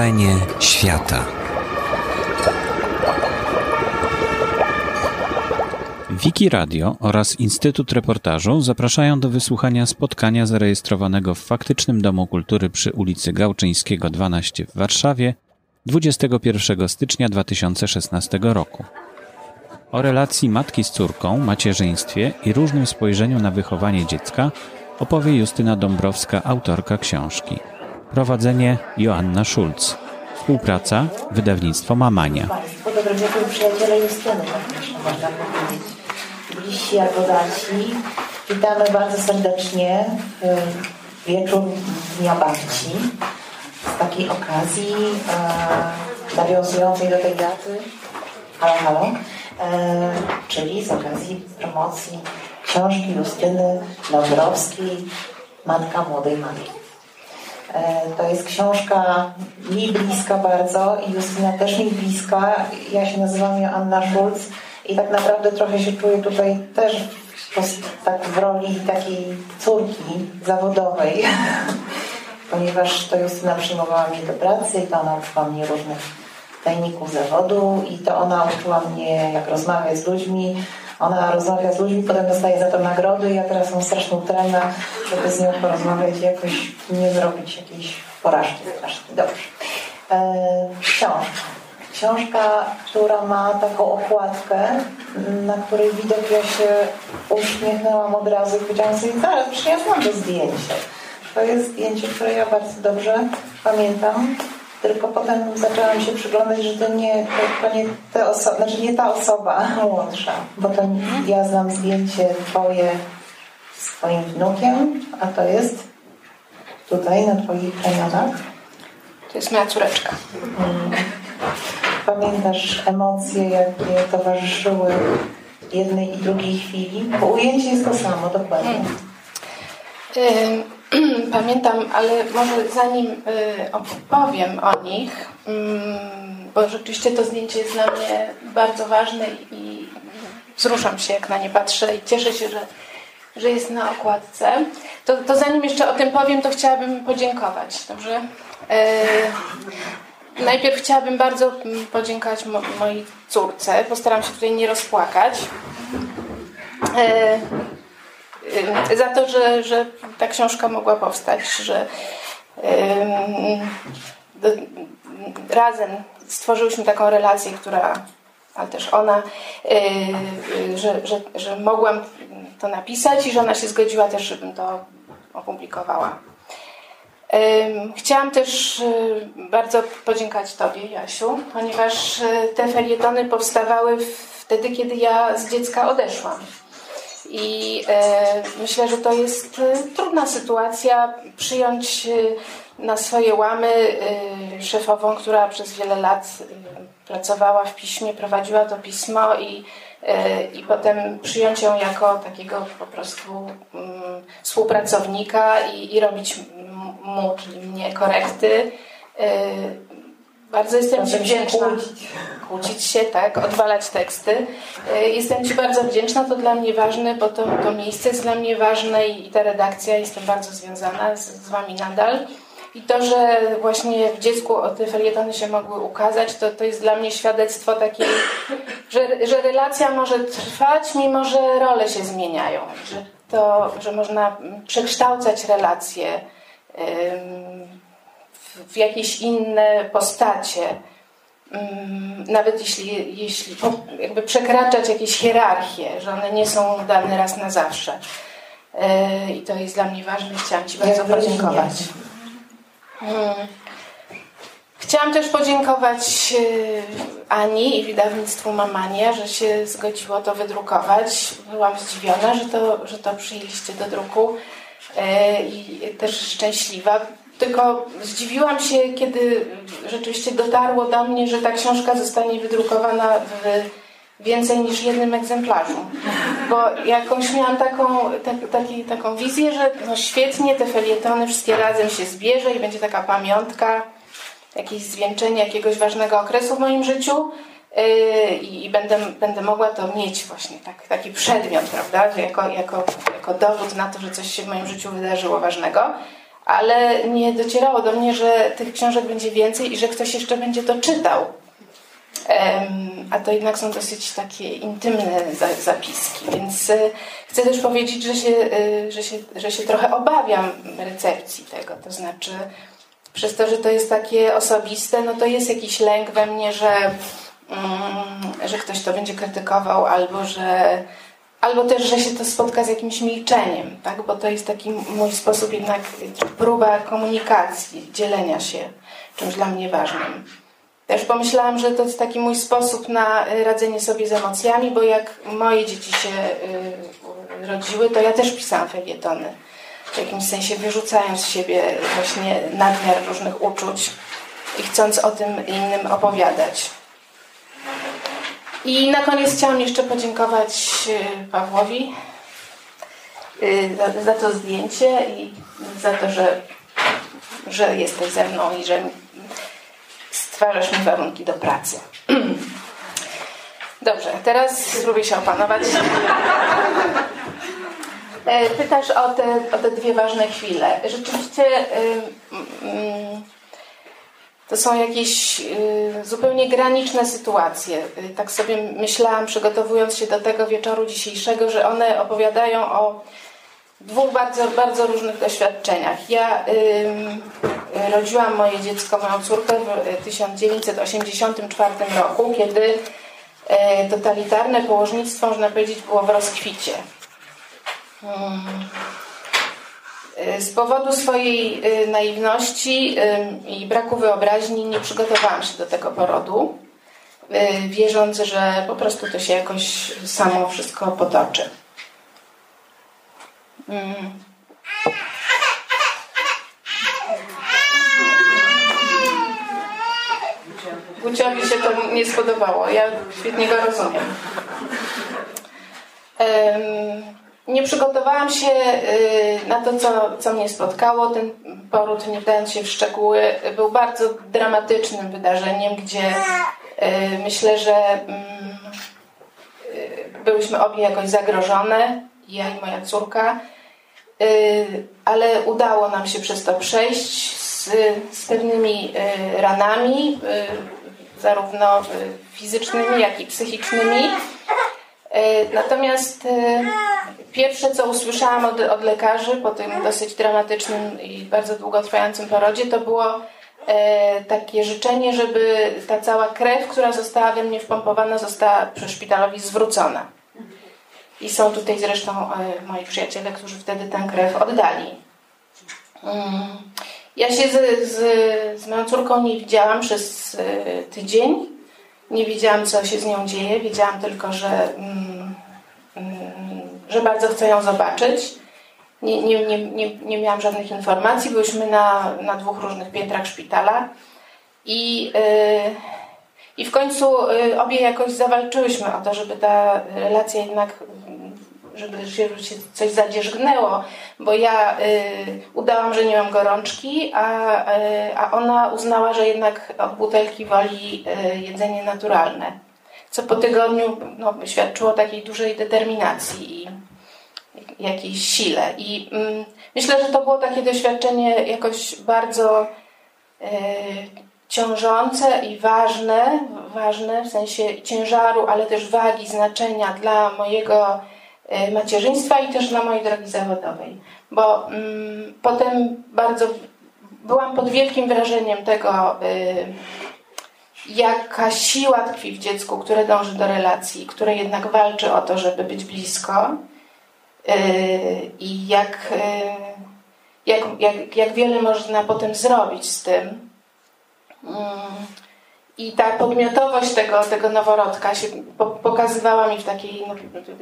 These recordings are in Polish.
Wrażenie świata. Wiki Radio oraz Instytut Reportażu zapraszają do wysłuchania spotkania zarejestrowanego w faktycznym Domu Kultury przy ulicy Gałczyńskiego 12 w Warszawie 21 stycznia 2016 roku. O relacji matki z córką, macierzyństwie i różnym spojrzeniu na wychowanie dziecka opowie Justyna Dąbrowska, autorka książki. Prowadzenie Joanna Schulz. Współpraca wydawnictwo Mamania. Państwo, dobry wieczór, przyjaciele Justyny, tak można powiedzieć. Bliżsi albo dalsi. Witamy bardzo serdecznie w wieczór Dnia Babci. Z takiej okazji e, nawiązującej do tej daty, halo, halo, e, czyli z okazji promocji książki Justyny Dąbrowskiej Matka Młodej Matki. E, to jest książka mi bliska bardzo i Justyna też mi bliska. Ja się nazywam Joanna Schulz i tak naprawdę trochę się czuję tutaj też tak w roli takiej córki zawodowej, ponieważ to Justyna przyjmowała mnie do pracy i to ona uczyła mnie różnych tajników zawodu i to ona uczyła mnie jak rozmawiać z ludźmi, ona rozmawia z ludźmi, potem dostaje za to nagrody. Ja teraz mam straszną tremę, żeby z nią porozmawiać i jakoś nie zrobić jakiejś porażki. Dobrze. E, książka. Książka, która ma taką okładkę, na której widok ja się uśmiechnęłam od razu i powiedziałam sobie, zaraz, przecież ja znam to zdjęcie. To jest zdjęcie, które ja bardzo dobrze pamiętam. Tylko potem zaczęłam się przyglądać, że to nie, to, to nie, te znaczy nie ta osoba młodsza, bo to ja znam zdjęcie twoje z twoim wnukiem, a to jest tutaj na twoich ramionach. To jest moja córeczka. Hmm. Pamiętasz emocje, jakie towarzyszyły jednej i drugiej chwili? Bo ujęcie jest to samo, dokładnie. Hmm. pamiętam, ale może zanim y, opowiem o nich, mm, bo rzeczywiście to zdjęcie jest dla mnie bardzo ważne i wzruszam się, jak na nie patrzę i cieszę się, że, że jest na okładce. To, to zanim jeszcze o tym powiem, to chciałabym podziękować. Dobrze? Y, najpierw chciałabym bardzo podziękować mo mojej córce. Postaram się tutaj nie rozpłakać. Y, za to, że, że ta książka mogła powstać, że razem stworzyłyśmy taką relację, która, ale też ona, y, że, że, że mogłam to napisać i że ona się zgodziła też, żebym to opublikowała. Chciałam też y, bardzo podziękować Tobie, Jasiu, ponieważ y, te felietony powstawały wtedy, kiedy ja z dziecka odeszłam. I e, myślę, że to jest e, trudna sytuacja przyjąć e, na swoje łamy szefową, która przez wiele lat pracowała w piśmie, prowadziła to pismo i, i potem przyjąć ją jako takiego po prostu mm, współpracownika i, i robić mu, czyli mnie, korekty bardzo jestem Ci wdzięczna. Kłócić. kłócić się, tak, odwalać teksty. E, jestem Ci bardzo wdzięczna, to dla mnie ważne, bo to, to miejsce jest dla mnie ważne i ta redakcja, jestem bardzo związana z, z Wami nadal. I to, że właśnie w dziecku te felietony się mogły ukazać, to, to jest dla mnie świadectwo takiej, że, że relacja może trwać, mimo że role się zmieniają. Że, to, że można przekształcać relacje w jakieś inne postacie, mm, nawet jeśli, jeśli jakby przekraczać jakieś hierarchie, że one nie są dane raz na zawsze. E, I to jest dla mnie ważne. Chciałam Ci bardzo podziękować. Mm. Chciałam też podziękować e, Ani i wydawnictwu Mamania, że się zgodziło to wydrukować. Byłam zdziwiona, że to, że to przyjęliście do druku e, i też szczęśliwa. Tylko zdziwiłam się, kiedy rzeczywiście dotarło do mnie, że ta książka zostanie wydrukowana w więcej niż jednym egzemplarzu. Bo jakąś miałam taką, tak, taki, taką wizję, że no świetnie te felietony wszystkie razem się zbierze i będzie taka pamiątka, jakieś zwieńczenie jakiegoś ważnego okresu w moim życiu. Yy, I będę, będę mogła to mieć właśnie, tak, taki przedmiot, prawda, jako, jako, jako dowód na to, że coś się w moim życiu wydarzyło ważnego. Ale nie docierało do mnie, że tych książek będzie więcej i że ktoś jeszcze będzie to czytał. A to jednak są dosyć takie intymne zapiski, więc e, chcę też powiedzieć, że się, e, że się, że się trochę obawiam recepcji tego. To znaczy, przez to, że to jest takie osobiste, no to jest jakiś lęk we mnie, że, mm, że ktoś to będzie krytykował albo że albo też, że się to spotka z jakimś milczeniem, tak? bo to jest taki mój sposób jednak próba komunikacji, dzielenia się czymś dla mnie ważnym. Też pomyślałam, że to jest taki mój sposób na radzenie sobie z emocjami, bo jak moje dzieci się y, rodziły, to ja też pisałam felietony. W jakimś sensie wyrzucając z siebie właśnie nadmiar różnych uczuć i chcąc o tym innym opowiadać. I na koniec chciałam jeszcze podziękować y, Pawłowi y, za, za to zdjęcie i za to, że, że jesteś ze mną i że stwarzasz mi warunki do pracy. Dobrze, teraz spróbuję się opanować. E, pytasz o te, o te dwie ważne chwile. Rzeczywiście to są jakieś zupełnie graniczne sytuacje. E, tak sobie myślałam, przygotowując się do tego wieczoru dzisiejszego, że one opowiadają o dwóch bardzo, bardzo różnych doświadczeniach. Ja y, rodziłam moje dziecko, moją córkę w 1984 roku, kiedy y, totalitarne położnictwo, można powiedzieć, było w rozkwicie. Y, z powodu swojej y, naiwności i braku wyobraźni nie przygotowałam się do tego porodu, wierząc, że po prostu to się jakoś samo wszystko potoczy. Mm. Guciowi się to nie spodobało. Ja świetnie go rozumiem. Nie przygotowałam się y, na to, co, co mnie spotkało. Ten poród, nie wdając się w szczegóły, był bardzo dramatycznym wydarzeniem, gdzie y, myślę, że mm, y, byłyśmy obie jakoś zagrożone, ja i moja córka. Ale udało nam się przez to przejść z, z pewnymi ranami, zarówno fizycznymi, jak i psychicznymi. Natomiast pierwsze, co usłyszałam od, od lekarzy po tym dosyć dramatycznym i bardzo długotrwającym porodzie, to było takie życzenie, żeby ta cała krew, która została we mnie wpompowana, została przy szpitalowi zwrócona. I są tutaj zresztą e, moi przyjaciele, którzy wtedy tę krew oddali. Mm. Ja się z, z, z moją córką nie widziałam przez e, tydzień. Nie wiedziałam, co się z nią dzieje. Wiedziałam tylko, że, mm, mm, że bardzo chcę ją zobaczyć. Nie, nie, nie, nie, nie miałam żadnych informacji. Byliśmy na, na dwóch różnych piętrach szpitala. I, yy, I w końcu obie jakoś zawalczyłyśmy o to, żeby ta relacja jednak żeby się coś zadzierzgnęło, bo ja y, udałam, że nie mam gorączki, a, y, a ona uznała, że jednak od butelki woli y, jedzenie naturalne. Co po tygodniu no, świadczyło takiej dużej determinacji i jakiejś sile. I y, myślę, że to było takie doświadczenie jakoś bardzo y, ciążące i ważne, ważne w sensie ciężaru, ale też wagi, znaczenia dla mojego macierzyństwa i też dla mojej drogi zawodowej. Bo mm, potem bardzo byłam pod wielkim wrażeniem tego, y, jaka siła tkwi w dziecku, które dąży do relacji, które jednak walczy o to, żeby być blisko y, i jak, y, jak, jak, jak wiele można potem zrobić z tym. Mm. I ta podmiotowość tego, tego noworodka się pokazywała mi w takiej no,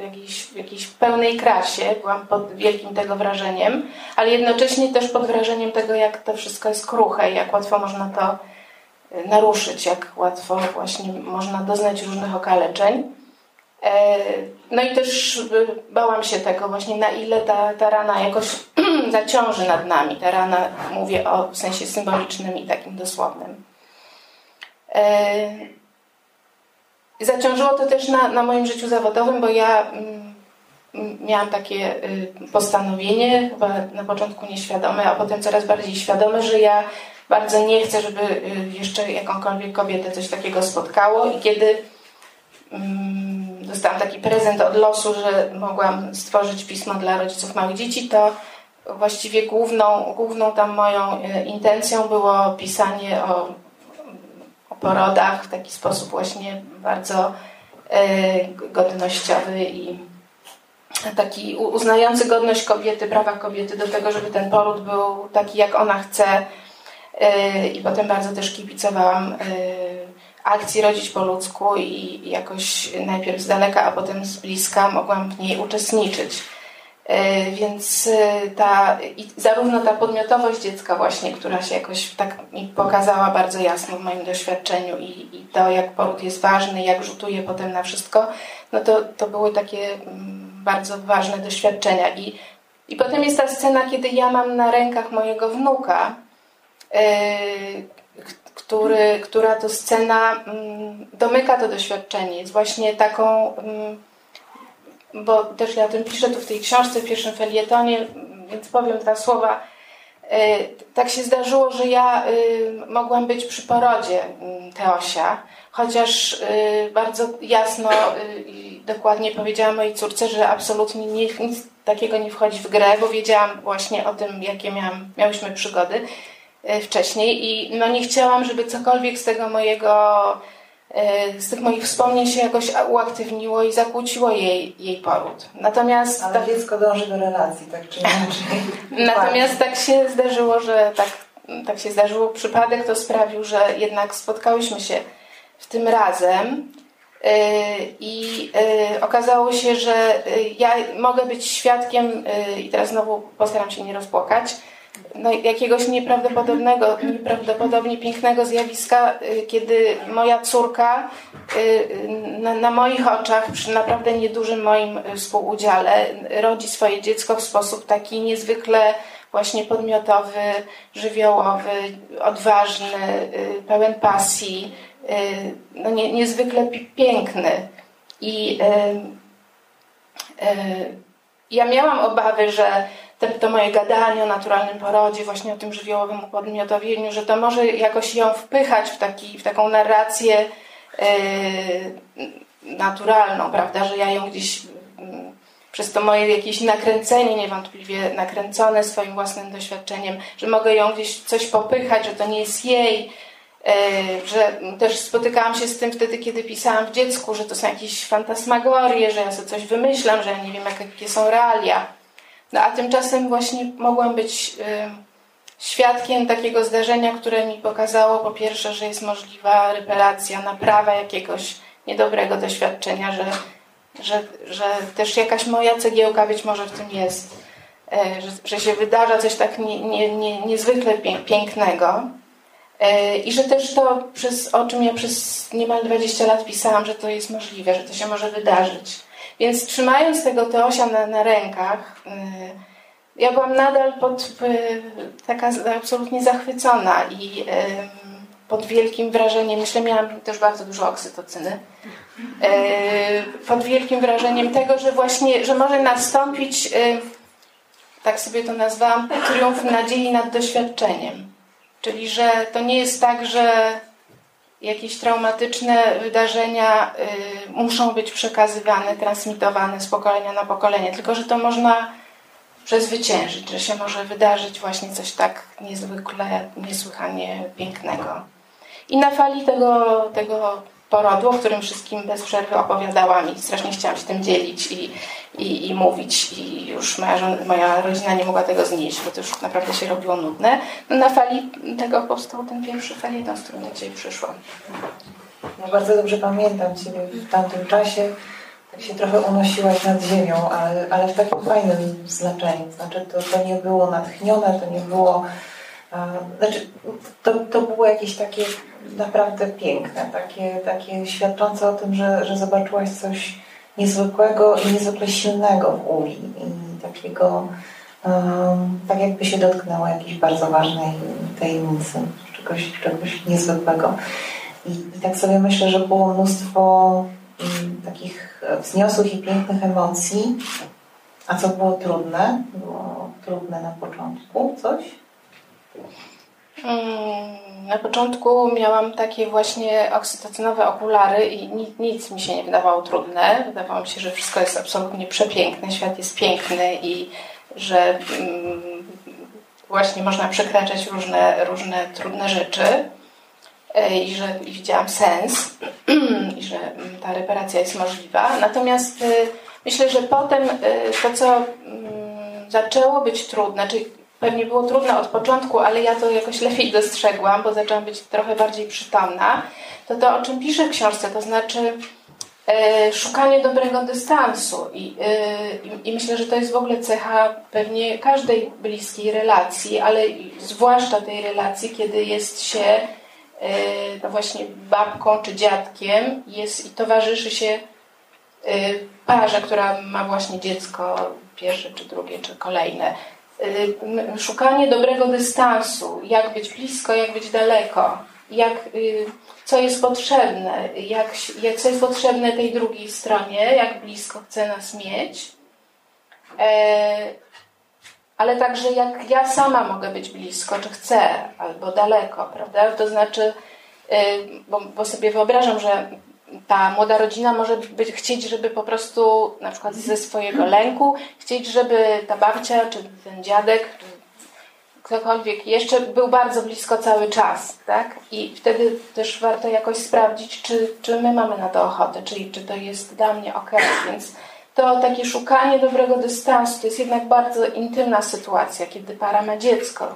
jakiejś, jakiejś pełnej krasie. Byłam pod wielkim tego wrażeniem, ale jednocześnie też pod wrażeniem tego, jak to wszystko jest kruche i jak łatwo można to y, naruszyć, jak łatwo właśnie można doznać różnych okaleczeń. E, no i też y, bałam się tego właśnie, na ile ta, ta rana jakoś zaciąży nad nami. Ta rana, mówię o sensie symbolicznym i takim dosłownym. E, zaciążyło to też na, na moim życiu zawodowym, bo ja mm, miałam takie postanowienie, chyba na początku nieświadome, a potem coraz bardziej świadome, że ja bardzo nie chcę, żeby jeszcze jakąkolwiek kobietę coś takiego spotkało. I kiedy mm, dostałam taki prezent od losu, że mogłam stworzyć pismo dla rodziców małych dzieci, to właściwie główną, główną tam moją intencją było pisanie o porodach w taki sposób właśnie bardzo e, godnościowy i taki uznający godność kobiety, prawa kobiety do tego, żeby ten poród był taki, jak ona chce. E, I potem bardzo też kibicowałam e, akcji Rodzić po ludzku i jakoś najpierw z daleka, a potem z bliska mogłam w niej uczestniczyć. E, więc e, ta, zarówno ta podmiotowość dziecka właśnie, która się jakoś tak mi pokazała bardzo jasno w moim doświadczeniu i, i to, jak poród jest ważny, jak rzutuje potem na wszystko, no to, to były takie mm, bardzo ważne doświadczenia. I, I potem jest ta scena, kiedy ja mam na rękach mojego wnuka, yy, który, która to scena yy, domyka to doświadczenie. Jest właśnie taką... Yy, bo też ja o tym piszę tu w tej książce, w pierwszym felietonie, więc powiem dwa słowa. E, tak się zdarzyło, że ja e, mogłam być przy porodzie mm, Teosia, chociaż e, bardzo jasno i dokładnie powiedziałam mojej córce, że absolutnie nic takiego nie wchodzi w grę, bo wiedziałam właśnie o tym, jakie miałam, miałyśmy przygody wcześniej i no nie chciałam, żeby cokolwiek z tego mojego z tych moich wspomnień się jakoś uaktywniło i zakłóciło jej, jej poród. Natomiast Ale tak, dziecko dąży do relacji, tak czy inaczej. Natomiast tak się zdarzyło, że tak, tak się zdarzyło. Przypadek to sprawił, że jednak spotkałyśmy się w tym razem. E, I e, okazało się, że ja mogę być świadkiem, i teraz znowu postaram się nie rozpłakać, no, jakiegoś nieprawdopodobnego, nieprawdopodobnie pięknego zjawiska, y, kiedy moja córka y, na, na, moich oczach, przy naprawdę niedużym moim współudziale, rodzi swoje dziecko w sposób taki niezwykle właśnie podmiotowy, żywiołowy, odważny, y, pełen pasji, no nie, niezwykle piękny. I ja miałam obawy, że to, to moje gadanie o naturalnym porodzie, właśnie o tym żywiołowym upodmiotowieniu, że to może jakoś ją wpychać w, taki, w taką narrację yy, naturalną, prawda, że ja ją gdzieś yy, przez to moje jakieś nakręcenie, niewątpliwie nakręcone swoim własnym doświadczeniem, że mogę ją gdzieś coś popychać, że to nie jest jej, yy, że też spotykałam się z tym wtedy, kiedy pisałam w dziecku, że to są jakieś fantasmagorie, że ja sobie coś wymyślam, że ja nie wiem, jakie są realia. No a tymczasem właśnie mogłam być y, świadkiem takiego zdarzenia, które mi pokazało po pierwsze, że jest możliwa reparacja, naprawa jakiegoś niedobrego doświadczenia, że, że, że też jakaś moja cegiełka być może w tym jest, y, że, że się wydarza coś tak nie, nie, nie, niezwykle pięknego. Y, I że też to, przez, o czym ja przez niemal 20 lat pisałam, że to jest możliwe, że to się może wydarzyć. Więc trzymając tego Teosia na, na rękach, y, ja byłam nadal pod, y, taka absolutnie zachwycona i pod wielkim wrażeniem, myślę, miałam też bardzo dużo oksytocyny, y, pod wielkim wrażeniem tego, że właśnie, że może nastąpić, tak sobie to nazwałam, triumf nadziei nad doświadczeniem. Czyli, że to nie jest tak, że jakieś traumatyczne wydarzenia y, muszą być przekazywane, transmitowane z pokolenia na pokolenie, tylko że to można przezwyciężyć, że się może wydarzyć właśnie coś tak niezwykle, niesłychanie pięknego. I na fali tego, tego porodu, o którym wszystkim bez przerwy opowiadałam i strasznie chciałam się tym dzielić i, i, i mówić i już moja, moja rodzina nie mogła tego znieść, bo to już naprawdę się robiło nudne. No na fali tego powstał ten pierwszy felieton, z którym dzisiaj przyszłam. Ja bardzo dobrze pamiętam Ciebie w tamtym czasie. Tak się trochę unosiłaś nad ziemią, ale, ale w takim fajnym znaczeniu. Znaczy to, to nie było natchnione, to nie było znaczy, to, to było jakieś takie naprawdę piękne, takie, takie świadczące o tym, że, że zobaczyłaś coś niezwykłego i niezwykle silnego w Uli i takiego, um, tak jakby się dotknęło jakiejś bardzo ważnej tajemnicy, czegoś, czegoś niezwykłego. I, I tak sobie myślę, że było mnóstwo um, takich wzniosłych i pięknych emocji, A co było trudne? Było trudne na początku coś? Mm, na początku miałam takie właśnie oksytocynowe okulary i nic mi się nie wydawało trudne. Wydawało mi się, że wszystko jest absolutnie przepiękne, świat jest piękny i że mm, właśnie można przekraczać różne, różne trudne rzeczy e, i że widziałam sens i że mm, ta reparacja jest możliwa. Natomiast e, myślę, że potem e, to, co zaczęło być trudne, czyli pewnie było trudne od początku, ale ja to jakoś lepiej dostrzegłam, bo zaczęłam być trochę bardziej przytomna, to to, o czym piszę w książce, to znaczy e, szukanie dobrego dystansu I, e, I, myślę, że to jest w ogóle cecha pewnie każdej bliskiej relacji, ale zwłaszcza tej relacji, kiedy jest się e, no właśnie babką czy dziadkiem jest i towarzyszy się e, parze, która ma właśnie dziecko pierwsze, czy drugie, czy kolejne. Y, szukanie dobrego dystansu, jak być blisko, jak być daleko, jak, y, co jest potrzebne, jak, jak, co jest potrzebne tej drugiej stronie, jak blisko chce nas mieć, e, ale także jak ja sama mogę być blisko, czy chcę, albo daleko, prawda? To znaczy, y, bo, bo sobie wyobrażam, że ta młoda rodzina może być, chcieć, żeby po prostu na przykład ze swojego lęku, chcieć, żeby ta babcia, czy ten dziadek, czy ktokolwiek jeszcze był bardzo blisko cały czas, tak? I wtedy też warto jakoś sprawdzić, czy, czy my mamy na to ochotę, czyli czy to jest dla mnie ok. Więc to takie szukanie dobrego dystansu to jest jednak bardzo intymna sytuacja, kiedy para ma dziecko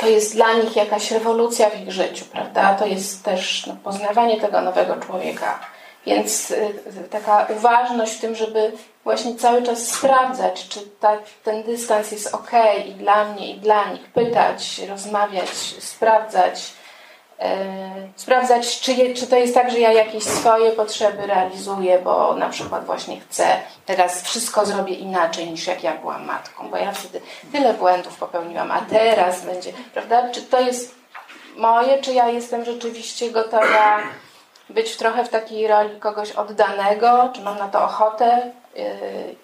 to jest dla nich jakaś rewolucja w ich życiu, prawda? To jest też no, poznawanie tego nowego człowieka. Więc y, taka uważność w tym, żeby właśnie cały czas sprawdzać, czy ta, ten dystans jest ok i dla mnie, i dla nich, pytać, rozmawiać, sprawdzać, sprawdzać, czy, je, czy to jest tak, że ja jakieś swoje potrzeby realizuję, bo na przykład właśnie chcę teraz wszystko zrobię inaczej niż jak ja byłam matką, bo ja wtedy tyle błędów popełniłam, a teraz będzie, prawda? Czy to jest moje, czy ja jestem rzeczywiście gotowa być trochę w takiej roli kogoś oddanego, czy mam na to ochotę e,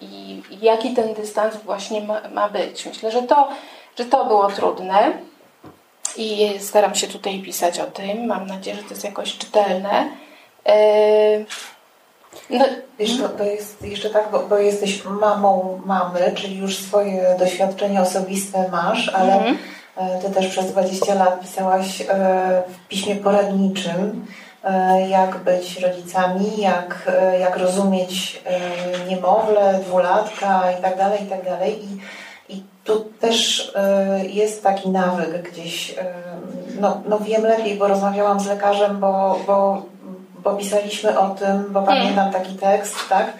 i, i jaki ten dystans właśnie ma, ma być. Myślę, że to, że to było trudne i staram się tutaj pisać o tym. Mam nadzieję, że to jest jakoś czytelne. E, no, Wiesz, to, to jest jeszcze tak, bo, bo, jesteś mamą mamy, czyli już swoje doświadczenia osobiste masz, ale mhm. E, ty też przez 20 lat pisałaś e, w piśmie poradniczym, jak być rodzicami, jak, jak rozumieć niemowlę, dwulatka i tak dalej, i tak dalej. I tu też e, jest taki nawyk gdzieś, e, no, no wiem lepiej, bo rozmawiałam z lekarzem, bo, bo, bo pisaliśmy o tym, bo pamiętam taki tekst, tak?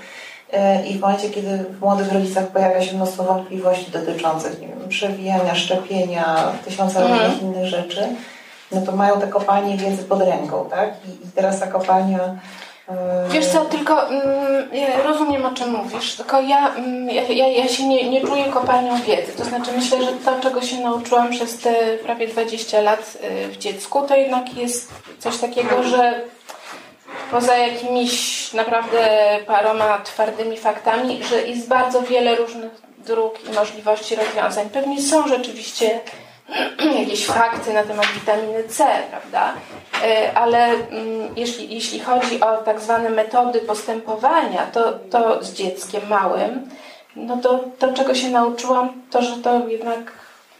E, I w momencie, kiedy w młodych rodzicach pojawia się mnóstwo wątpliwości dotyczących nie wiem, przewijania, szczepienia, tysiąca mm. różnych innych rzeczy, no to mają te kopalnie wiedzy pod ręką, tak? I, i teraz ta kopalnia Wiesz co, tylko mm, ja rozumiem o czym mówisz, tylko ja, mm, ja, ja, się nie, nie czuję kopalnią wiedzy. To znaczy myślę, że to, czego się nauczyłam przez te prawie 20 lat y, w dziecku, to jednak jest coś takiego, że poza jakimiś naprawdę paroma twardymi faktami, że jest bardzo wiele różnych dróg i możliwości rozwiązań. Pewnie są rzeczywiście jakieś fakty na temat witaminy C, prawda? E, ale mm, jeśli, jeśli chodzi o tak zwane metody postępowania, to, to z dzieckiem małym, no to, to czego się nauczyłam, to że to jednak,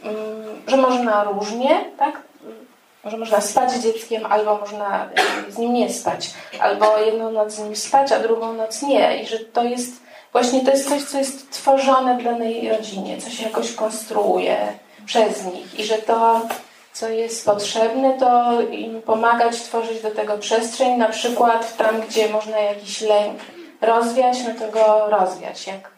mm, że można różnie, tak? Że można spać z dzieckiem, albo można z nim nie spać, albo jedną noc z nim spać, a drugą noc nie. I że to jest właśnie to jest coś, co jest tworzone w danej rodzinie, co się jakoś konstruuje przez nich i że to, co jest potrzebne, to im pomagać tworzyć do tego przestrzeń, na przykład tam, gdzie można jakiś lęk rozwiać, no to go rozwiać. Jak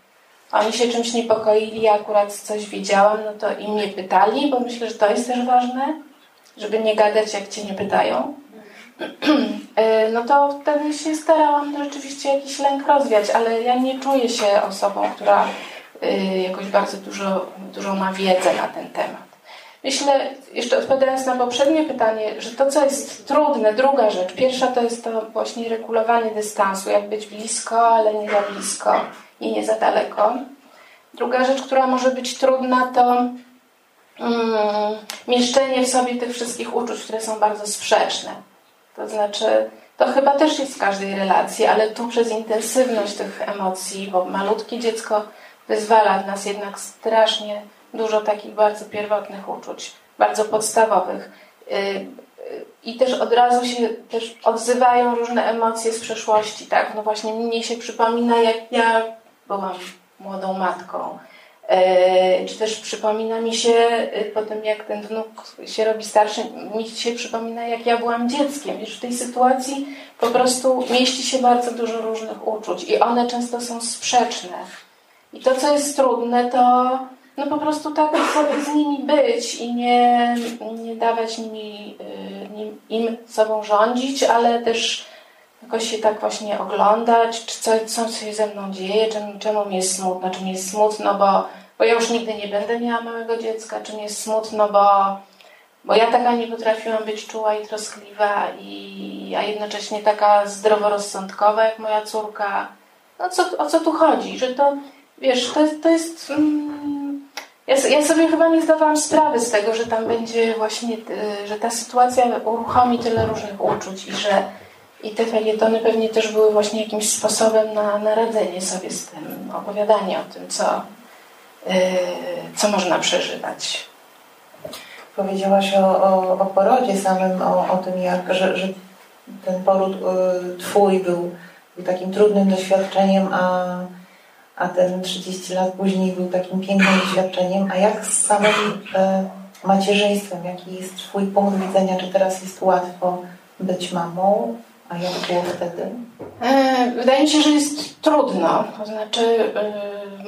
oni się czymś niepokoili, ja akurat coś wiedziałam, no to im nie pytali, bo myślę, że to jest też ważne, żeby nie gadać, jak cię nie pytają. E, no to wtedy się starałam rzeczywiście jakiś lęk rozwiać, ale ja nie czuję się osobą, która jakoś bardzo dużo, dużo ma wiedzę na ten temat. Myślę, jeszcze odpowiadając na poprzednie pytanie, że to, co jest trudne, druga rzecz. Pierwsza to jest to właśnie regulowanie dystansu, jak być blisko, ale nie za blisko i nie za daleko. Druga rzecz, która może być trudna, to mm, mieszczenie w sobie tych wszystkich uczuć, które są bardzo sprzeczne. To znaczy, to chyba też jest w każdej relacji, ale tu przez intensywność tych emocji, bo malutkie dziecko wyzwala w nas jednak strasznie dużo takich bardzo pierwotnych uczuć, bardzo podstawowych. Y, y, I też od razu się też odzywają różne emocje z przeszłości, tak? No właśnie mnie się przypomina, jak ja byłam młodą matką. Y, czy też przypomina mi się po tym, jak ten wnuk się robi starszy, mi się przypomina, jak ja byłam dzieckiem. Już w tej sytuacji po prostu mieści się bardzo dużo różnych uczuć i one często są sprzeczne. I to, co jest trudne, to no po prostu tak sobie z nimi być i nie, nie dawać nimi, y, im sobą rządzić, ale też jakoś się tak właśnie oglądać, czy co, co się ze mną dzieje, czemu, czemu mi jest smutno, czy mi jest smutno, bo, bo ja już nigdy nie będę miała małego dziecka, czy mi jest smutno, bo, bo ja taka nie potrafiłam być czuła i troskliwa, i, a jednocześnie taka zdroworozsądkowa jak moja córka. No co, o co tu chodzi? Że to, wiesz, to, to jest... Mm, ja, ja, sobie chyba nie zdawałam sprawy z tego, że tam będzie właśnie, y, że ta sytuacja uruchomi tyle różnych uczuć i że i te felietony pewnie też były właśnie jakimś sposobem na, na radzenie sobie z tym, opowiadanie o tym, co, yy, co można przeżywać. Powiedziałaś o, o, o porodzie samym, o, o tym, jak, że, że ten poród y, twój był, był takim trudnym doświadczeniem, a a ten 30 lat później był takim pięknym doświadczeniem. A jak z samym e, macierzyństwem? Jaki jest Twój punkt widzenia? Czy teraz jest łatwo być mamą? A jak było wtedy? E, wydaje mi się, że jest trudno. To znaczy, e,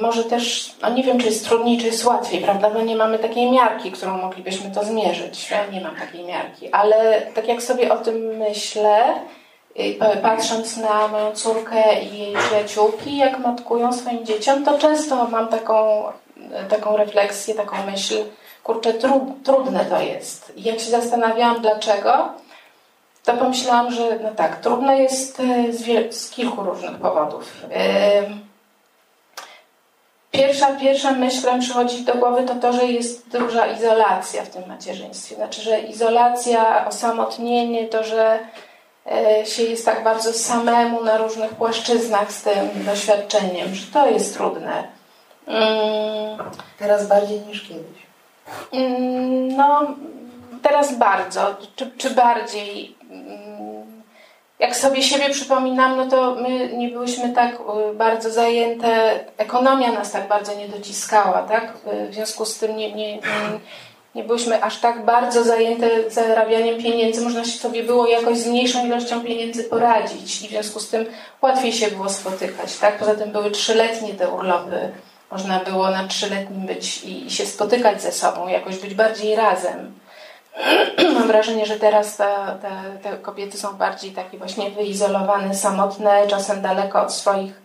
może też, no nie wiem, czy jest trudniej, czy jest łatwiej, prawda? Bo nie mamy takiej miarki, którą moglibyśmy to zmierzyć. Ja nie mam takiej miarki. Ale tak jak sobie o tym myślę, patrząc na moją córkę i jej przyjaciółki, jak matkują swoim dzieciom, to często mam taką, taką refleksję, taką myśl, kurczę, trudne to jest. I jak się zastanawiałam dlaczego, to pomyślałam, że no tak, trudne jest e, z, z kilku różnych powodów. Pierwsza, pierwsza myśl, która mi przychodzi do głowy, to to, że jest duża izolacja w tym macierzyństwie. Znaczy, że izolacja, osamotnienie, to, że E, się jest tak bardzo samemu na różnych płaszczyznach z tym doświadczeniem, że to jest trudne. Mm. Teraz bardziej niż kiedyś. Mm, no, teraz bardzo. Czy, czy bardziej? Mm, jak sobie siebie przypominam, no to my nie byłyśmy tak y, bardzo zajęte, ekonomia nas tak bardzo nie dociskała, tak? W związku z tym nie, nie, nie nie byłyśmy aż tak bardzo zajęte zarabianiem pieniędzy, można się sobie było jakoś z mniejszą ilością pieniędzy poradzić i w związku z tym łatwiej się było spotykać. Tak? Poza tym były trzyletnie te urlopy, można było na trzyletnim być i, się spotykać ze sobą, jakoś być bardziej razem. Mam wrażenie, że teraz te, te, te kobiety są bardziej takie właśnie wyizolowane, samotne, czasem daleko od swoich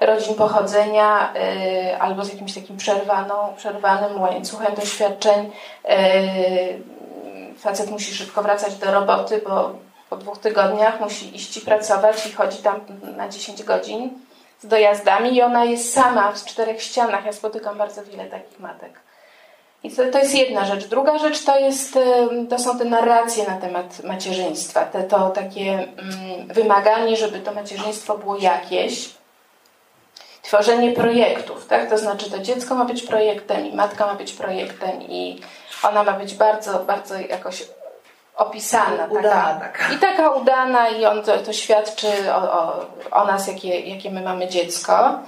rodzin pochodzenia y, albo z jakimś takim przerwaną, przerwanym łańcuchem doświadczeń. Y, facet musi szybko wracać do roboty, bo po dwóch tygodniach musi iść i pracować i chodzi tam na 10 godzin z dojazdami i ona jest sama w czterech ścianach. Ja spotykam bardzo wiele takich matek. I to, to jest jedna rzecz. Druga rzecz to, jest, to są te narracje na temat macierzyństwa. Te, to takie wymaganie, żeby to macierzyństwo było jakieś, tworzenie projektów, tak? To znaczy to dziecko ma być projektem i matka ma być projektem i ona ma być bardzo, bardzo jakoś opisana. Udana taka. I taka udana i on to, to świadczy o, o, o, nas, jakie, jakie my mamy dziecko.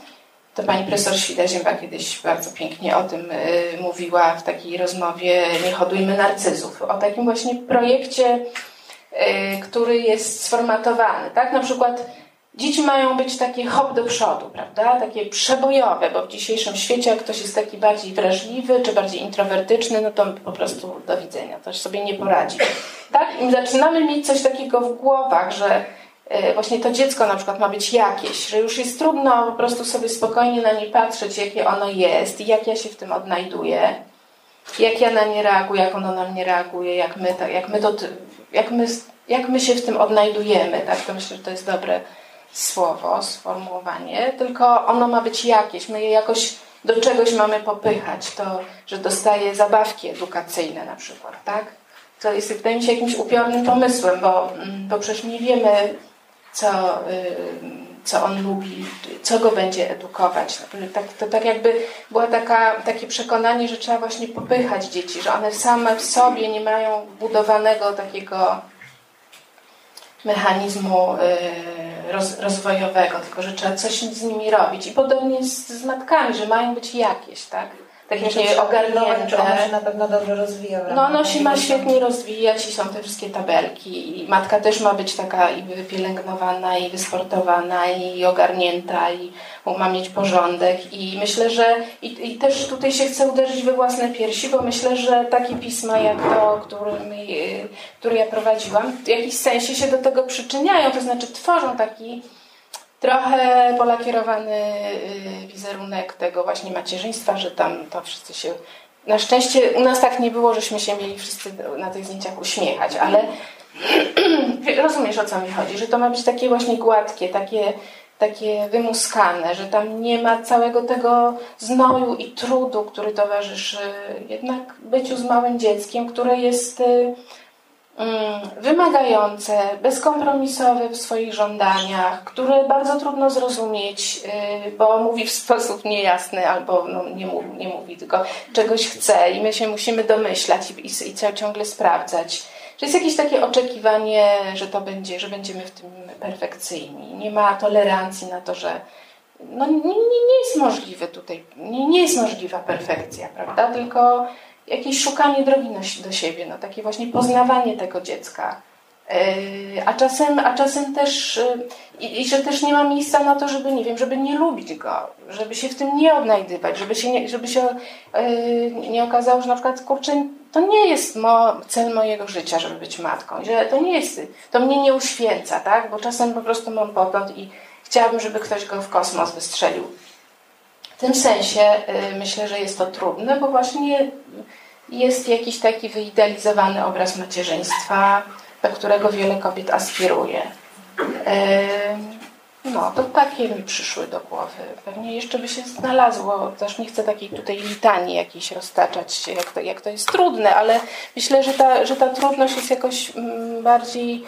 To pani profesor Świda-Zięba kiedyś bardzo pięknie o tym y, mówiła w takiej rozmowie Nie hodujmy narcyzów. O takim właśnie projekcie, y, który jest sformatowany. Tak? Na przykład Dzieci mają być takie hop do przodu, prawda? Takie przebojowe, bo w dzisiejszym świecie, jak ktoś jest taki bardziej wrażliwy czy bardziej introwertyczny, no to po prostu do widzenia, to sobie nie poradzi. Tak? I zaczynamy mieć coś takiego w głowach, że e, właśnie to dziecko na przykład ma być jakieś, że już jest trudno po prostu sobie spokojnie na nie patrzeć, jakie ono jest i jak ja się w tym odnajduję. jak ja na nie reaguję, jak ono na mnie reaguje, jak my, jak my, to, jak my, jak my się w tym odnajdujemy, tak? To myślę, że to jest dobre słowo, sformułowanie, tylko ono ma być jakieś. My je jakoś do czegoś mamy popychać. To, że dostaje zabawki edukacyjne na przykład, tak? To jest, wydaje mi się, jakimś upiornym pomysłem, bo, mm, bo przecież nie wiemy, co, co on lubi, co go będzie edukować. Tak, to tak jakby było taka, takie przekonanie, że trzeba właśnie popychać dzieci, że one same w sobie nie mają budowanego takiego mechanizmu y, roz, rozwojowego, tylko że trzeba coś z nimi robić. I podobnie z, z matkami, że mają być jakieś, tak? Takie ogarnięte. Czy ona się na pewno dobrze rozwija. No ono się ma świetnie rozwijać i są te wszystkie tabelki i matka też ma być taka i wypielęgnowana i wysportowana i ogarnięta i ma mieć porządek i myślę, że i, i też tutaj się chcę uderzyć we własne piersi, bo myślę, że takie pisma jak to, którym, które ja prowadziłam w jakimś sensie się do tego przyczyniają, to znaczy tworzą taki trochę polakierowany y, wizerunek tego właśnie macierzyństwa, że tam to wszyscy się. Na szczęście u nas tak nie było, żeśmy się mieli wszyscy na tych zdjęciach uśmiechać, ale rozumiesz o co mi chodzi, że to ma być takie właśnie gładkie, takie, takie wymuskane, że tam nie ma całego tego znoju i trudu, który towarzyszy jednak byciu z małym dzieckiem, które jest y, wymagające, bezkompromisowe w swoich żądaniach, które bardzo trudno zrozumieć, y, bo mówi w sposób niejasny albo no, nie, mówi, nie mówi, tylko czegoś chce i my się musimy domyślać i, i, i ciągle sprawdzać. Że jest jakieś takie oczekiwanie, że to będzie, że będziemy w tym perfekcyjni. Nie ma tolerancji na to, że no, nie, nie, nie jest możliwe tutaj, nie, nie jest możliwa perfekcja, prawda? Tylko jakieś szukanie drogi do siebie, no, takie właśnie poznawanie tego dziecka. E, a czasem, a czasem też, e, i, i, że też nie ma miejsca na to, żeby, nie wiem, żeby nie lubić go, żeby się w tym nie odnajdywać, żeby się nie, żeby się yy, nie okazało, że na przykład, kurczę, to nie jest mo, cel mojego życia, żeby być matką, że to nie jest, to mnie nie uświęca, tak, bo czasem po prostu mam pogląd i chciałabym, żeby ktoś go w kosmos wystrzelił. W tym sensie yy, myślę, że jest to trudne, bo właśnie jest jakiś taki wyidealizowany obraz macierzyństwa, do którego wiele kobiet aspiruje. No, to takie mi przyszły do głowy. Pewnie jeszcze by się znalazło, też nie chcę takiej tutaj litanii jakiejś roztaczać, jak to, jak to jest trudne, ale myślę, że ta, że ta trudność jest jakoś mm, bardziej,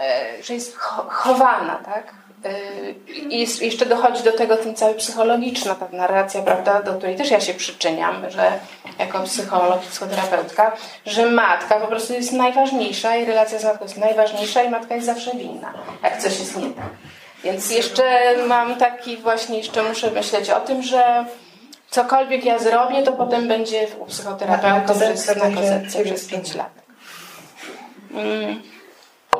e, że jest chowana, tak? I jeszcze dochodzi do tego ten cały psychologiczna ta narracja, prawda, do której też ja się przyczyniam, że jako psycholog, psychoterapeutka, że matka po prostu jest najważniejsza i relacja z matką jest najważniejsza i matka jest zawsze winna, jak coś jest nie tak. Więc jeszcze mam taki właśnie, jeszcze muszę myśleć o tym, że cokolwiek ja zrobię, to potem będzie u psychoterapeuty na kozetce przez 5 lat. Mm.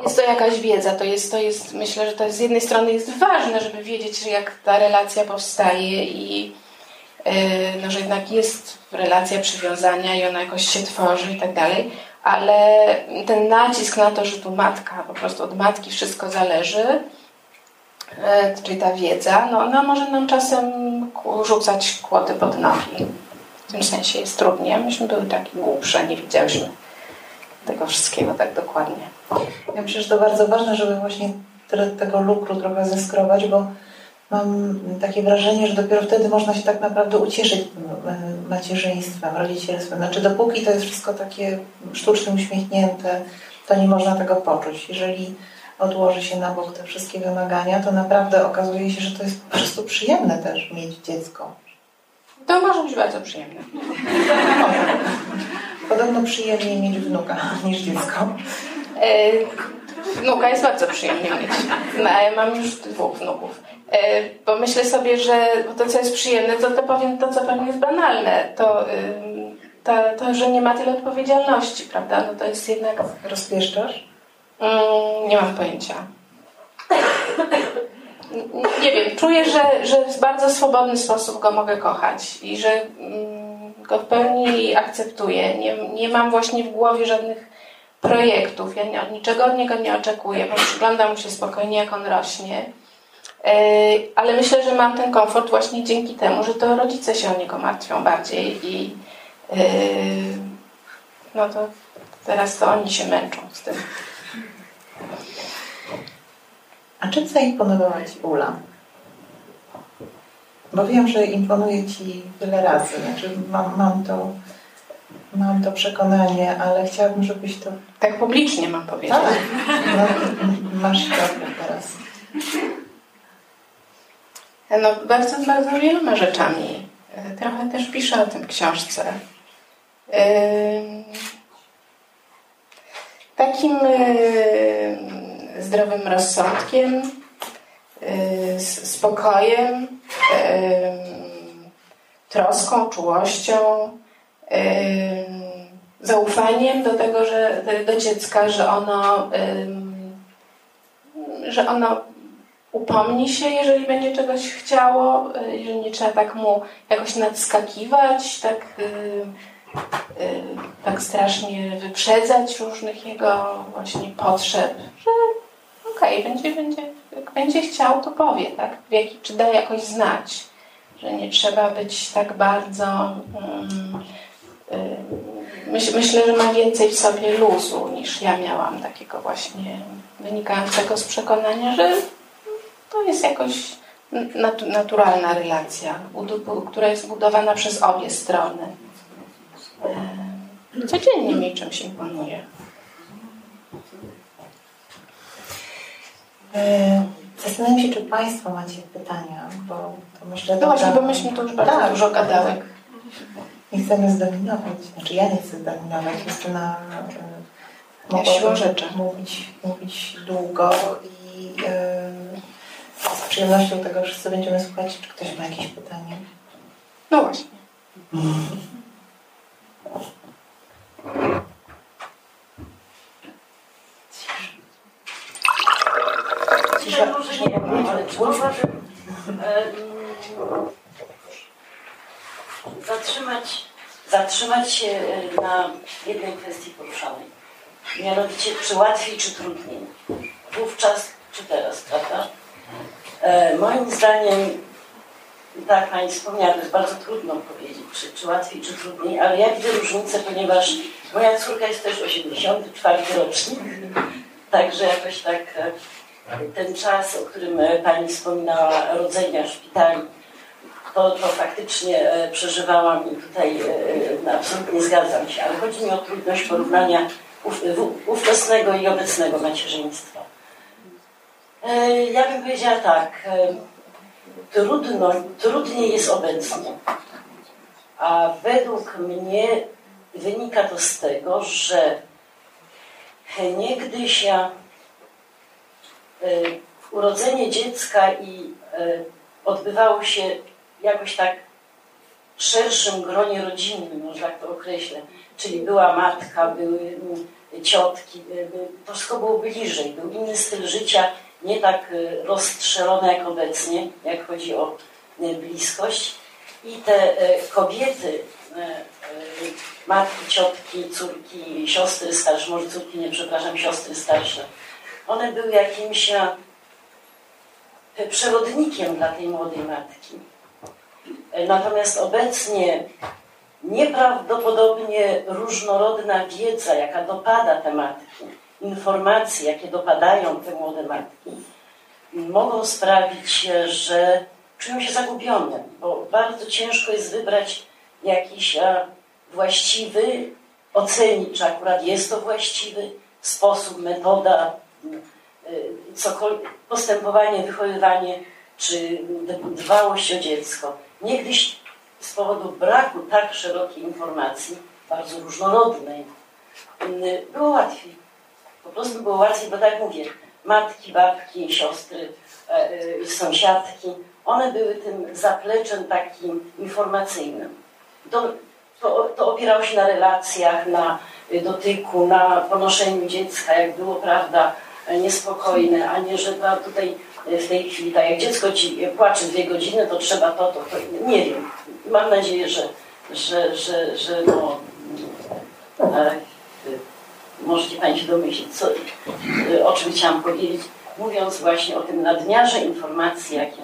Jest to jakaś wiedza, to jest, to jest, myślę, że to z jednej strony jest ważne, żeby wiedzieć, jak ta relacja powstaje i yy, no, że jednak jest relacja przywiązania i ona jakoś się tworzy i tak dalej, ale ten nacisk na to, że tu matka, po prostu od matki wszystko zależy, yy, czyli ta wiedza, no ona może nam czasem rzucać kłody pod nogi. W tym sensie jest trudnie. Myśmy były takie głupsze, nie widziałyśmy tego wszystkiego tak dokładnie. Ja myślę, że to bardzo ważne, żeby właśnie tego lukru trochę zeskrobać, bo mam takie wrażenie, że dopiero wtedy można się tak naprawdę ucieszyć macierzyństwem, rodzicielstwem. Znaczy dopóki to jest wszystko takie sztucznie uśmiechnięte, to nie można tego poczuć. Jeżeli odłoży się na bok te wszystkie wymagania, to naprawdę okazuje się, że to jest po prostu przyjemne też mieć dziecko. To może być bardzo przyjemne. Podobno przyjemniej mieć wnuka niż dziecko. E, wnuka jest bardzo przyjemnie mieć. No, ja mam już dwóch wnuków. E, bo myślę sobie, że to, co jest przyjemne, to, to powiem to, co pewnie jest banalne. To, to, to, że nie ma tyle odpowiedzialności, prawda? No to jest jednak... Rozpieszczasz? Mm, nie mam pojęcia. Nie wiem, czuję, że, że w bardzo swobodny sposób go mogę kochać i że mm, go w pełni akceptuję. Nie, nie mam właśnie w głowie żadnych projektów. Ja nie, niczego od niego nie oczekuję, bo przyglądam mu się spokojnie, jak on rośnie. E, ale myślę, że mam ten komfort właśnie dzięki temu, że to rodzice się o niego martwią bardziej i, no to teraz to oni się męczą z tym. A czym zaimponowała Ci Ula? Bo wiem, że imponuje Ci wiele razy. Znaczy mam, mam, to, mam to przekonanie, ale chciałabym, żebyś to... Tak publicznie mam powiedzieć. Tak. No, masz to teraz. No bardzo, bardzo wieloma rzeczami. Trochę też piszę o tym w książce. Takim zdrowym rozsądkiem, spokojem, troską, czułością, zaufaniem do tego, że do dziecka, że ono, że ono upomni się, jeżeli będzie czegoś chciało, jeżeli nie trzeba tak mu jakoś nadskakiwać, tak, tak strasznie wyprzedzać różnych jego właśnie potrzeb, że okej, okay, będzie, będzie, jak będzie chciał, to powie, tak? Jaki, czy da jakoś znać, że nie trzeba być tak bardzo. Um, myśl, myślę, że ma więcej w sobie luzu niż ja miałam, takiego właśnie wynikającego z przekonania, że to jest jakoś naturalna relacja, która jest budowana przez obie strony. Codziennie mi czymś imponuje. E, zastanawiam się, czy Państwo macie pytania, bo to myślę... No właśnie, bo myśmy tu już bardzo tak, dużo gadały. Nie chcemy zdominować, znaczy ja nie chcę zdominować, Justyna e, mogła rzeczy. Mówić, mówić długo i e, z przyjemnością tego wszyscy będziemy słuchać, czy ktoś ma jakieś pytanie. No właśnie. Dzisiaj może nie zauważył zatrzymać, zatrzymać się e, na jednej kwestii poruszanej. Mianowicie, czy łatwiej, czy trudniej. Wówczas, czy teraz, prawda? E, moim zdaniem, tak Pani wspomniała, to jest bardzo trudno powiedzieć, czy, czy łatwiej, czy trudniej, ale ja widzę różnicę, ponieważ moja córka jest też 84 rocznik, także jakoś tak e, ten czas, o którym Pani wspominała, rodzenia szpitali, to, to faktycznie e, przeżywałam i tutaj e, absolutnie zgadzam się, ale chodzi mi o trudność porównania ówczesnego i obecnego macierzyństwa. Ja bym powiedziała tak, trudno, trudniej jest obecnie, a według mnie wynika to z tego, że niegdyś ja E, urodzenie dziecka i e, odbywało się jakoś tak szerszym gronie rodzinnym, może tak to określę. Czyli była matka, były mm, ciotki, to wszystko było bliżej, był inny styl życia, nie tak e, rozstrzelony jak obecnie, jak chodzi o bliskość. I te kobiety, matki, ciotki, córki, siostry starsze, może córki nie, przepraszam, siostry starsze, one były jakimś przewodnikiem dla tej młodej matki. Natomiast obecnie nieprawdopodobnie różnorodna wiedza, jaka dopada te matki, informacje, jakie dopadają te młode matki, mogą sprawić, że czują się zagubione, bo bardzo ciężko jest wybrać jakiś właściwy, ocenić, czy akurat jest to właściwy sposób, metoda, Y, cokolwiek, postępowanie, wychowywanie czy dbałość o dziecko. Niegdyś z powodu braku tak szerokiej informacji, bardzo różnorodnej, y, było łatwiej. Po prostu było łatwiej, bo tak mówię, matki, babki, siostry, e, y, sąsiadki, one były tym zapleczem takim informacyjnym. To, to, to opierało się na relacjach, na dotyku, na ponoszeniu dziecka, jak było, prawda, niespokojne, a nie, że tutaj w tej chwili, tak jak dziecko ci płacze dwie godziny, to trzeba to, to, to. Nie wiem. Mam nadzieję, że, że, że, że no, e, możecie Pani się domyślić, co, e, o czym chciałam powiedzieć, mówiąc właśnie o tym nadmiarze informacji, jakie,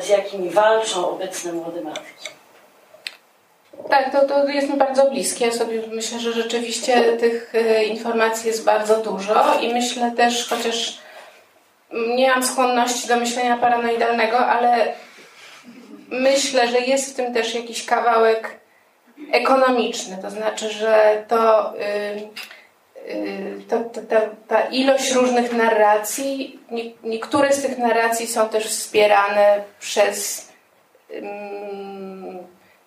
z jakimi walczą obecne młode matki. Tak, to, to jest mi bardzo bliskie. Ja sobie myślę, że rzeczywiście tych e, informacji jest bardzo dużo i myślę też, chociaż nie mam skłonności do myślenia paranoidalnego, ale myślę, że jest w tym też jakiś kawałek ekonomiczny. To znaczy, że to, yy, yy, to, to ta, ta, ilość różnych narracji, nie, niektóre z tych narracji są też wspierane przez. Yy,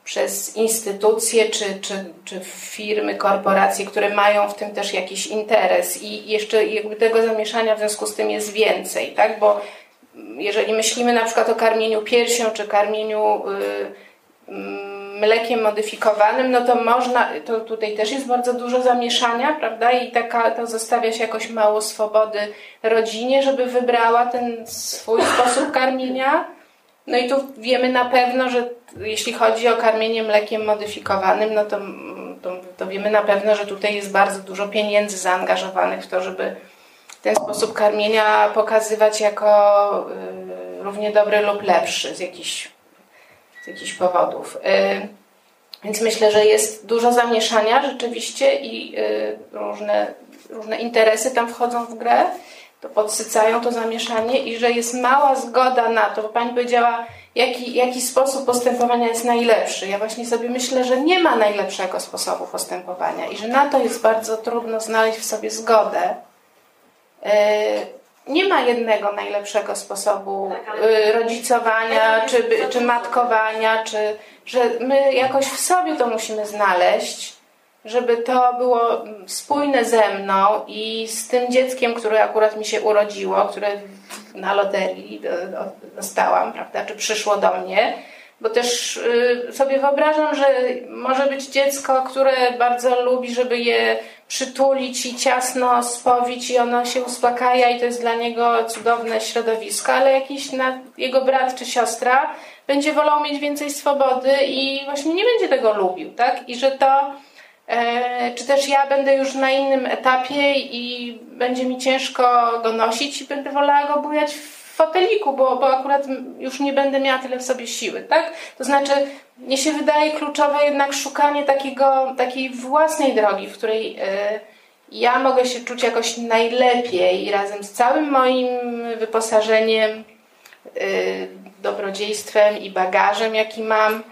przez instytucje czy, czy, czy firmy, korporacje, które mają w tym też jakiś interes i jeszcze jakby tego zamieszania w związku z tym jest więcej, tak? Bo jeżeli myślimy na przykład o karmieniu piersią czy karmieniu y, mlekiem modyfikowanym, no to można, to tutaj też jest bardzo dużo zamieszania, prawda? I taka, to zostawia się jakoś mało swobody rodzinie, żeby wybrała ten swój sposób karmienia no i tu wiemy na pewno, że jeśli chodzi o karmienie mlekiem modyfikowanym, no to, to, to, wiemy na pewno, że tutaj jest bardzo dużo pieniędzy zaangażowanych w to, żeby ten sposób karmienia pokazywać jako y, równie dobry lub lepszy z jakichś, z powodów. Y, więc myślę, że jest dużo zamieszania rzeczywiście i y, różne, różne interesy tam wchodzą w grę to podsycają to zamieszanie i że jest mała zgoda na to, bo Pani powiedziała, jaki, jaki sposób postępowania jest najlepszy. Ja właśnie sobie myślę, że nie ma najlepszego sposobu postępowania i że na to jest bardzo trudno znaleźć w sobie zgodę. E, nie ma jednego najlepszego sposobu e, rodzicowania czy, czy matkowania, czy, że my jakoś w sobie to musimy znaleźć żeby to było spójne ze mną i z tym dzieckiem, które akurat mi się urodziło, które na loterii dostałam, prawda, czy przyszło do mnie, bo też y, sobie wyobrażam, że może być dziecko, które bardzo lubi, żeby je przytulić i ciasno spowić i ono się uspokaja i to jest dla niego cudowne środowisko, ale jakiś jego brat czy siostra będzie wolał mieć więcej swobody i właśnie nie będzie tego lubił, tak? I że to E, czy też ja będę już na innym etapie i będzie mi ciężko go nosić i będę wolała go bujać w foteliku, bo, bo akurat już nie będę miała tyle w sobie siły, tak? To znaczy, mnie się wydaje kluczowe jednak szukanie takiego, takiej własnej drogi, w której e, ja mogę się czuć jakoś najlepiej razem z całym moim wyposażeniem, e, dobrodziejstwem i bagażem, jaki mam,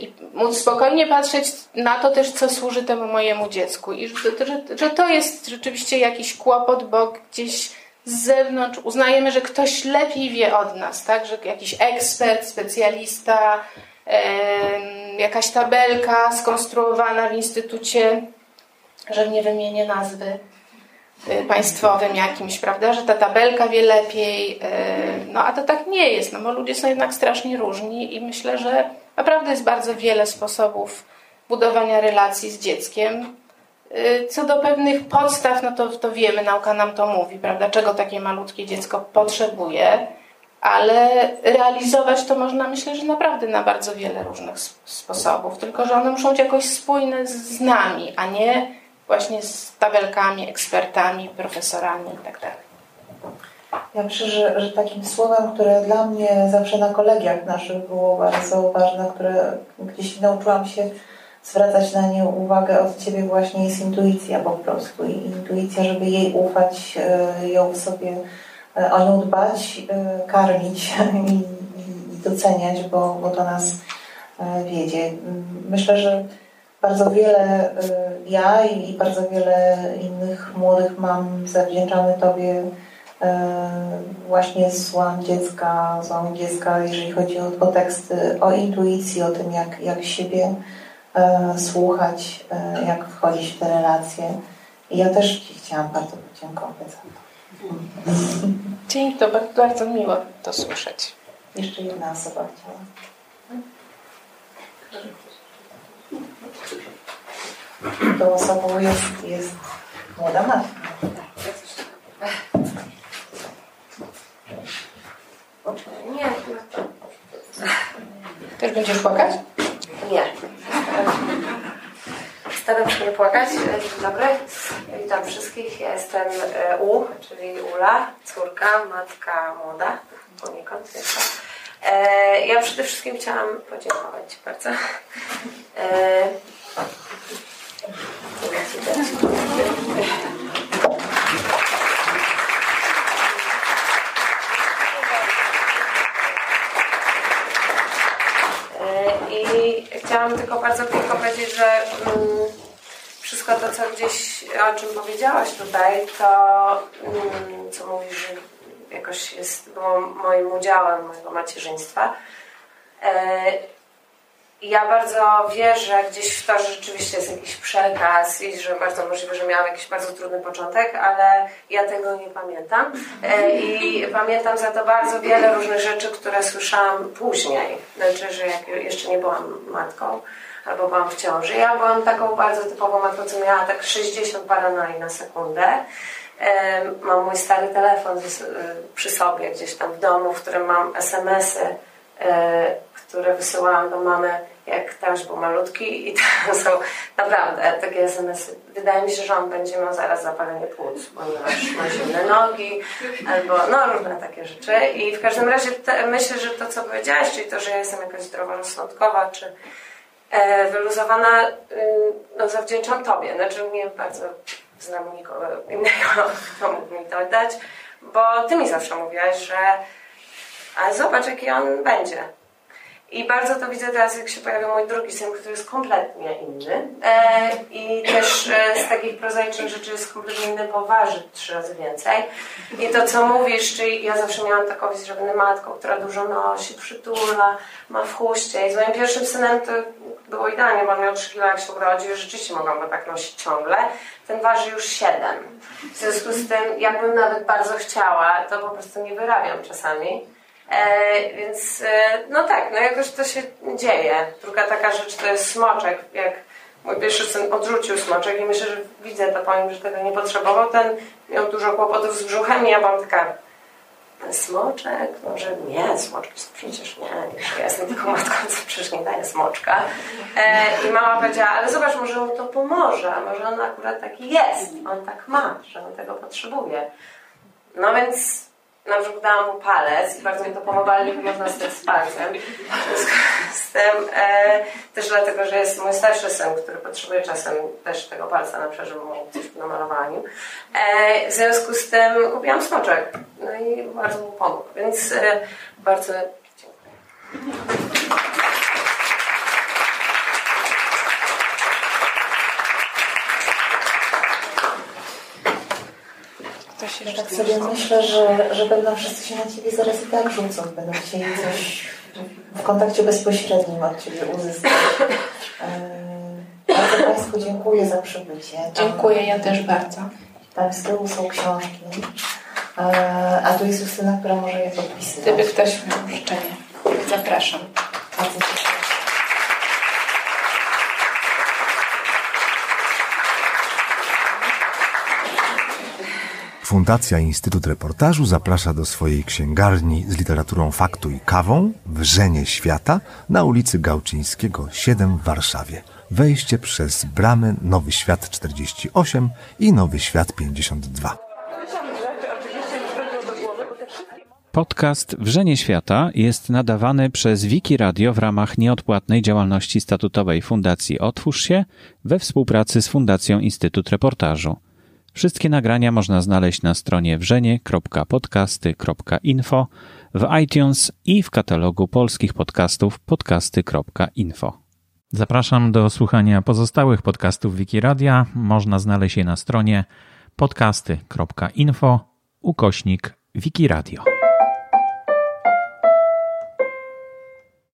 i móc spokojnie patrzeć na to też, co służy temu mojemu dziecku. I że, że, że to jest rzeczywiście jakiś kłopot, bo gdzieś z zewnątrz uznajemy, że ktoś lepiej wie od nas, tak? Że jakiś ekspert, specjalista, jakaś tabelka skonstruowana w instytucie, że nie wymienię nazwy, państwowym jakimś, prawda, że ta tabelka wie lepiej, no a to tak nie jest, no bo ludzie są jednak strasznie różni i myślę, że Naprawdę jest bardzo wiele sposobów budowania relacji z dzieckiem. Y, co do pewnych podstaw, no to, to wiemy, nauka nam to mówi, prawda, czego takie malutkie dziecko potrzebuje, ale realizować to można, myślę, że naprawdę na bardzo wiele różnych sposobów, tylko że one muszą być jakoś spójne z nami, a nie właśnie z tabelkami, ekspertami, profesorami itd. Tak ja myślę, że, że takim słowem, które dla mnie zawsze na kolegiach naszych było bardzo ważne, które gdzieś nauczyłam się zwracać na nie uwagę od Ciebie właśnie jest intuicja po prostu. I intuicja, żeby jej ufać, e, ją sobie e, o nią dbać, e, karmić i, i doceniać, bo, bo to nas wiedzie. Myślę, że bardzo wiele ja i bardzo wiele innych młodych mam zawdzięczamy Tobie E, właśnie złam dziecka, złam dziecka, jeżeli chodzi o, o teksty, o intuicję, o tym, jak, jak siebie e, słuchać, e, jak wchodzić w te relacje. I ja też Ci chciałam bardzo podziękować za to. Dzięki, to bardzo miło to słyszeć. Jeszcze jedna osoba chciała. Tą osobą jest, jest młoda matka. Nie. Też będziesz płakać? Nie. Staram się nie płakać. Dzień dobry. Witam wszystkich. Ja jestem e, U, czyli Ula, córka, matka młoda, poniekąd jeszcze. Ja przede wszystkim chciałam podziękować bardzo. E, I chciałam tylko bardzo krótko powiedzieć, że mm, wszystko to, co gdzieś, o czym powiedziałaś tutaj, to mm, co mówisz, jakoś jest, było moim udziałem mojego macierzyństwa. E, ja bardzo wierzę gdzieś w to, że rzeczywiście jest jakiś przekaz i że bardzo możliwe, że miałam jakiś bardzo trudny początek, ale ja tego nie pamiętam. E, I pamiętam za to bardzo wiele różnych rzeczy, które słyszałam później. Znaczy, że jak jeszcze nie byłam matką albo byłam w ciąży. Ja byłam taką bardzo typową matką, co miała tak 60 paranoi na sekundę. E, mam mój stary telefon przy sobie gdzieś tam w domu, w którym mam SMS-y e, które wysyłałam do mamy, jak też był malutki i to są naprawdę takie SMS-y. Wydaje mi się, że on będzie miał zaraz zapalenie płuc, ponieważ ma zimne nogi albo no różne takie rzeczy. I w każdym razie te, myślę, że to, co powiedziałaś, czyli to, że ja jestem jakaś zdroworozsądkowa, czy e, wyluzowana, y, no zawdzięczam Tobie. Znaczy nie bardzo znam nikogo innego, kto mógł mi to dać, bo Ty mi zawsze mówiłaś, że ale zobacz, jaki on będzie. I bardzo to widzę teraz, jak się pojawia mój drugi syn, który jest kompletnie inny. E, I też e, z takich prozaicznych rzeczy jest kompletnie inny, bo waży trzy razy więcej. I to, co mówisz, czyli ja zawsze miałam taką wizję, że będę matką, która dużo nosi, przytula, ma w chuście. I z moim pierwszym synem to było idealnie, bo on miał 3 kg, jak się urodził. Rzeczywiście mogłam go tak nosić ciągle. Ten waży już 7. W związku z tym, jakbym nawet bardzo chciała, to po prostu nie wyrabiam czasami. E, więc e, no tak, no jakoś to się dzieje. Druga taka rzecz to jest smoczek. Jak mój pierwszy syn odrzucił smoczek i myślę, że widzę to po nim, że tego nie potrzebował. Ten miał dużo kłopotów z brzuchem i ja byłam taka smoczek? Może nie, smoczki przecież nie, ja jestem taką matką, co przecież nie daje smoczka. E, I mama powiedziała, ale zobacz, może mu to pomoże, może on akurat taki jest, on tak ma, że on tego potrzebuje. No więc na przykład dałam mu palec i bardzo mi to pomogło, nie można stać z palcem. Z tym, e, też dlatego, że jest mój starszy syn, który potrzebuje czasem też tego palca na przykład, mu coś namalować E, w związku z tym kupiłam smoczek. No i bardzo mu pomógł. Więc e, bardzo dziękuję. Ja tak sobie myślę, że, że będą wszyscy się na Ciebie zaraz i tak rzucą. Będą chcieli coś w kontakcie bezpośrednim od Ciebie uzyskać. Bardzo Państwu dziękuję za przybycie. Tam, dziękuję, ja też bardzo. Tam z tyłu są książki. A tu jest Justyna, która może je podpisywać. Gdyby ktoś miał życzenie. Zapraszam. Bardzo dziękuję. Fundacja Instytut Reportażu zaprasza do swojej księgarni z literaturą faktu i kawą Wrzenie Świata na ulicy Gałczyńskiego 7 w Warszawie. Wejście przez bramy Nowy Świat 48 i Nowy Świat 52. Podcast Wrzenie Świata jest nadawany przez Wiki Radio w ramach nieodpłatnej działalności statutowej Fundacji Otwórz się we współpracy z Fundacją Instytut Reportażu. Wszystkie nagrania można znaleźć na stronie wrzenie.podcasty.info, w iTunes i w katalogu polskich podcastów podcasty.info. Zapraszam do słuchania pozostałych podcastów Wikiradia. Można znaleźć je na stronie podcasty.info ukośnik Wikiradio.